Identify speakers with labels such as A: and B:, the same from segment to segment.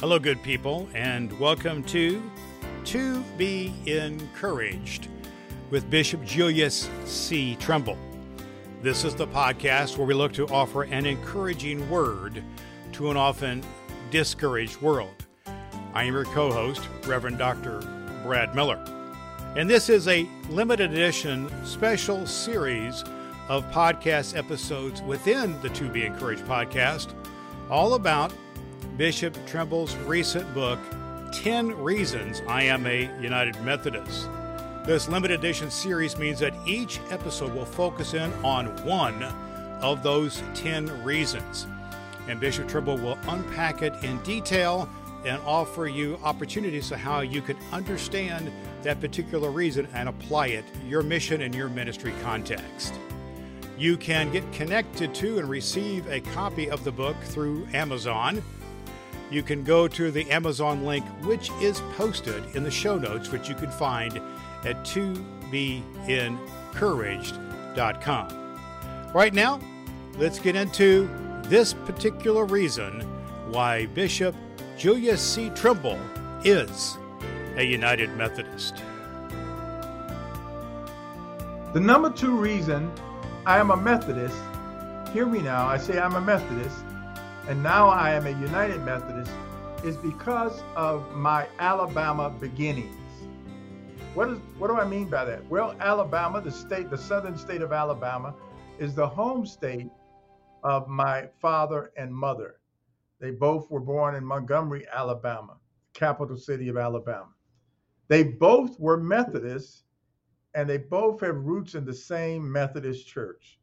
A: Hello, good people, and welcome to To Be Encouraged with Bishop Julius C. Trimble. This is the podcast where we look to offer an encouraging word to an often discouraged world. I am your co host, Reverend Dr. Brad Miller. And this is a limited edition special series of podcast episodes within the To Be Encouraged podcast, all about Bishop Trimble's recent book, 10 Reasons I Am a United Methodist. This limited edition series means that each episode will focus in on one of those 10 reasons. And Bishop Trimble will unpack it in detail and offer you opportunities to how you can understand that particular reason and apply it your mission and your ministry context. You can get connected to and receive a copy of the book through Amazon you can go to the Amazon link, which is posted in the show notes, which you can find at tobeencouraged.com. Right now, let's get into this particular reason why Bishop Julius C. Trimble is a United Methodist.
B: The number two reason I am a Methodist, hear me now, I say I'm a Methodist, and now I am a United Methodist is because of my Alabama beginnings. What is what do I mean by that? Well, Alabama, the state, the southern state of Alabama, is the home state of my father and mother. They both were born in Montgomery, Alabama, capital city of Alabama. They both were Methodists and they both have roots in the same Methodist church,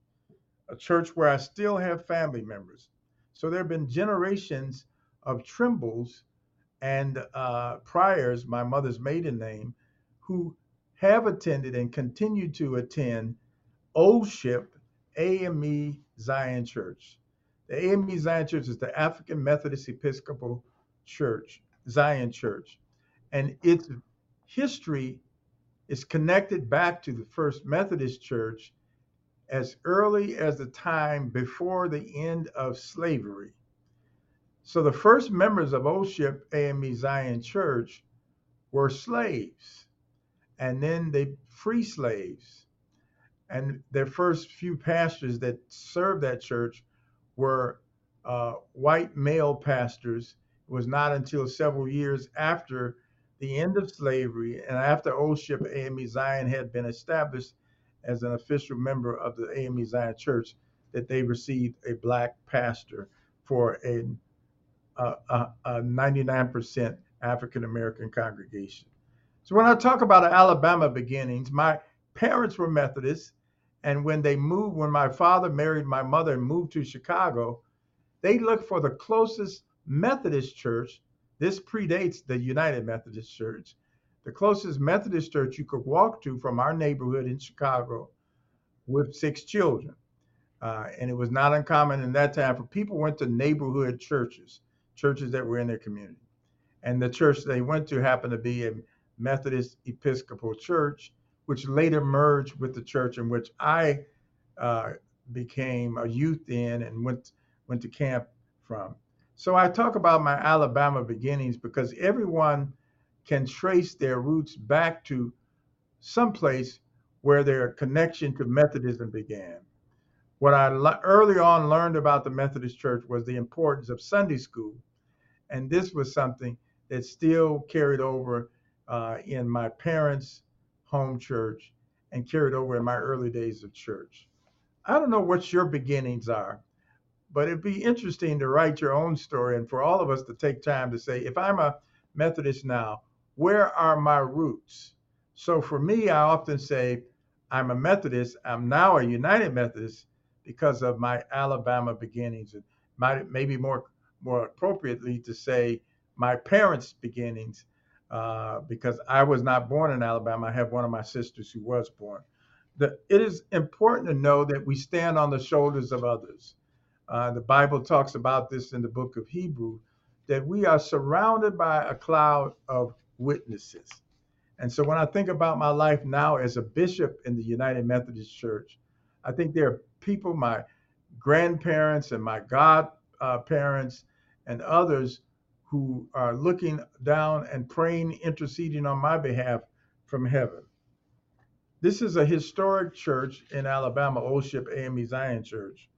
B: a church where I still have family members. So there have been generations of Trimbles and uh, Priors, my mother's maiden name, who have attended and continue to attend Old Ship AME Zion Church. The AME Zion Church is the African Methodist Episcopal Church, Zion Church. And its history is connected back to the First Methodist Church as early as the time before the end of slavery. So the first members of Old Ship AME Zion Church were slaves, and then they free slaves. And their first few pastors that served that church were uh, white male pastors. It was not until several years after the end of slavery and after Old Ship AME Zion had been established as an official member of the AME Zion Church that they received a black pastor for a, a, a 99% African American congregation. So when I talk about Alabama beginnings, my parents were Methodists, and when they moved, when my father married my mother and moved to Chicago, they looked for the closest Methodist church. This predates the United Methodist Church the closest Methodist church you could walk to from our neighborhood in Chicago with six children. Uh, and it was not uncommon in that time for people went to neighborhood churches, churches that were in their community. And the church they went to happened to be a Methodist Episcopal church, which later merged with the church in which I uh, became a youth in and went went to camp from. So I talk about my Alabama beginnings because everyone can trace their roots back to someplace where their connection to Methodism began. What I early on learned about the Methodist Church was the importance of Sunday school. And this was something that still carried over uh, in my parents' home church and carried over in my early days of church. I don't know what your beginnings are, but it'd be interesting to write your own story and for all of us to take time to say, if I'm a Methodist now, where are my roots? So for me, I often say, I'm a Methodist. I'm now a United Methodist because of my Alabama beginnings. It might maybe more more appropriately to say my parents' beginnings, uh, because I was not born in Alabama. I have one of my sisters who was born. The, it is important to know that we stand on the shoulders of others. Uh, the Bible talks about this in the book of Hebrew, that we are surrounded by a cloud of witnesses. And so when I think about my life now as a bishop in the United Methodist Church, I think there are people, my grandparents and my godparents uh, and others who are looking down and praying, interceding on my behalf from heaven. This is a historic church in Alabama, Old Ship AME Zion Church.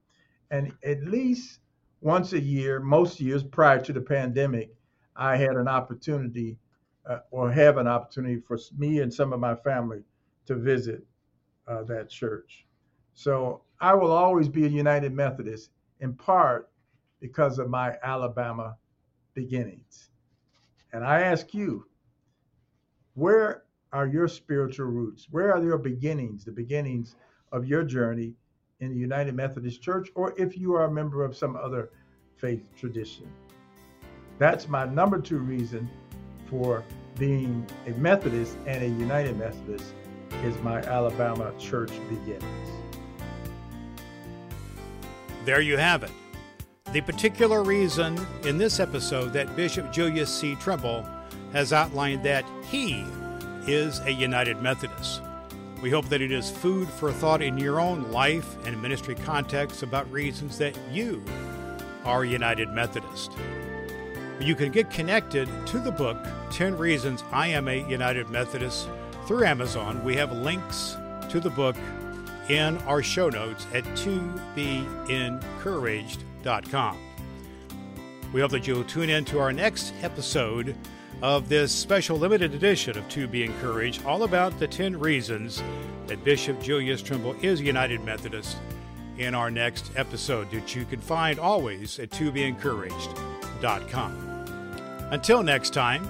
B: And at least once a year, most years prior to the pandemic, I had an opportunity uh, or have an opportunity for me and some of my family to visit uh, that church. So I will always be a United Methodist in part because of my Alabama beginnings. And I ask you, where are your spiritual roots? Where are your beginnings, the beginnings of your journey in the United Methodist Church, or if you are a member of some other faith tradition? That's my number two reason for being a Methodist and a United Methodist is my Alabama church beginnings.
A: There you have it. The particular reason in this episode that Bishop Julius C. Trimble has outlined that he is a United Methodist. We hope that it is food for thought in your own life and ministry context about reasons that you are a United Methodist. You can get connected to the book 10 Reasons I Am a United Methodist through Amazon. We have links to the book in our show notes at tobeencouraged.com. We hope that you'll tune in to our next episode of this special limited edition of To Be Encouraged, all about the 10 reasons that Bishop Julius Trimble is United Methodist in our next episode that you can find always at tobeencouraged.com. Until next time,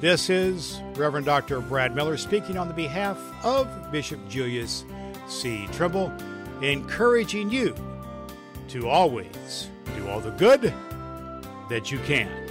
A: this is Reverend Dr. Brad Miller speaking on the behalf of Bishop Julius C. Trimble, encouraging you to always do all the good that you can.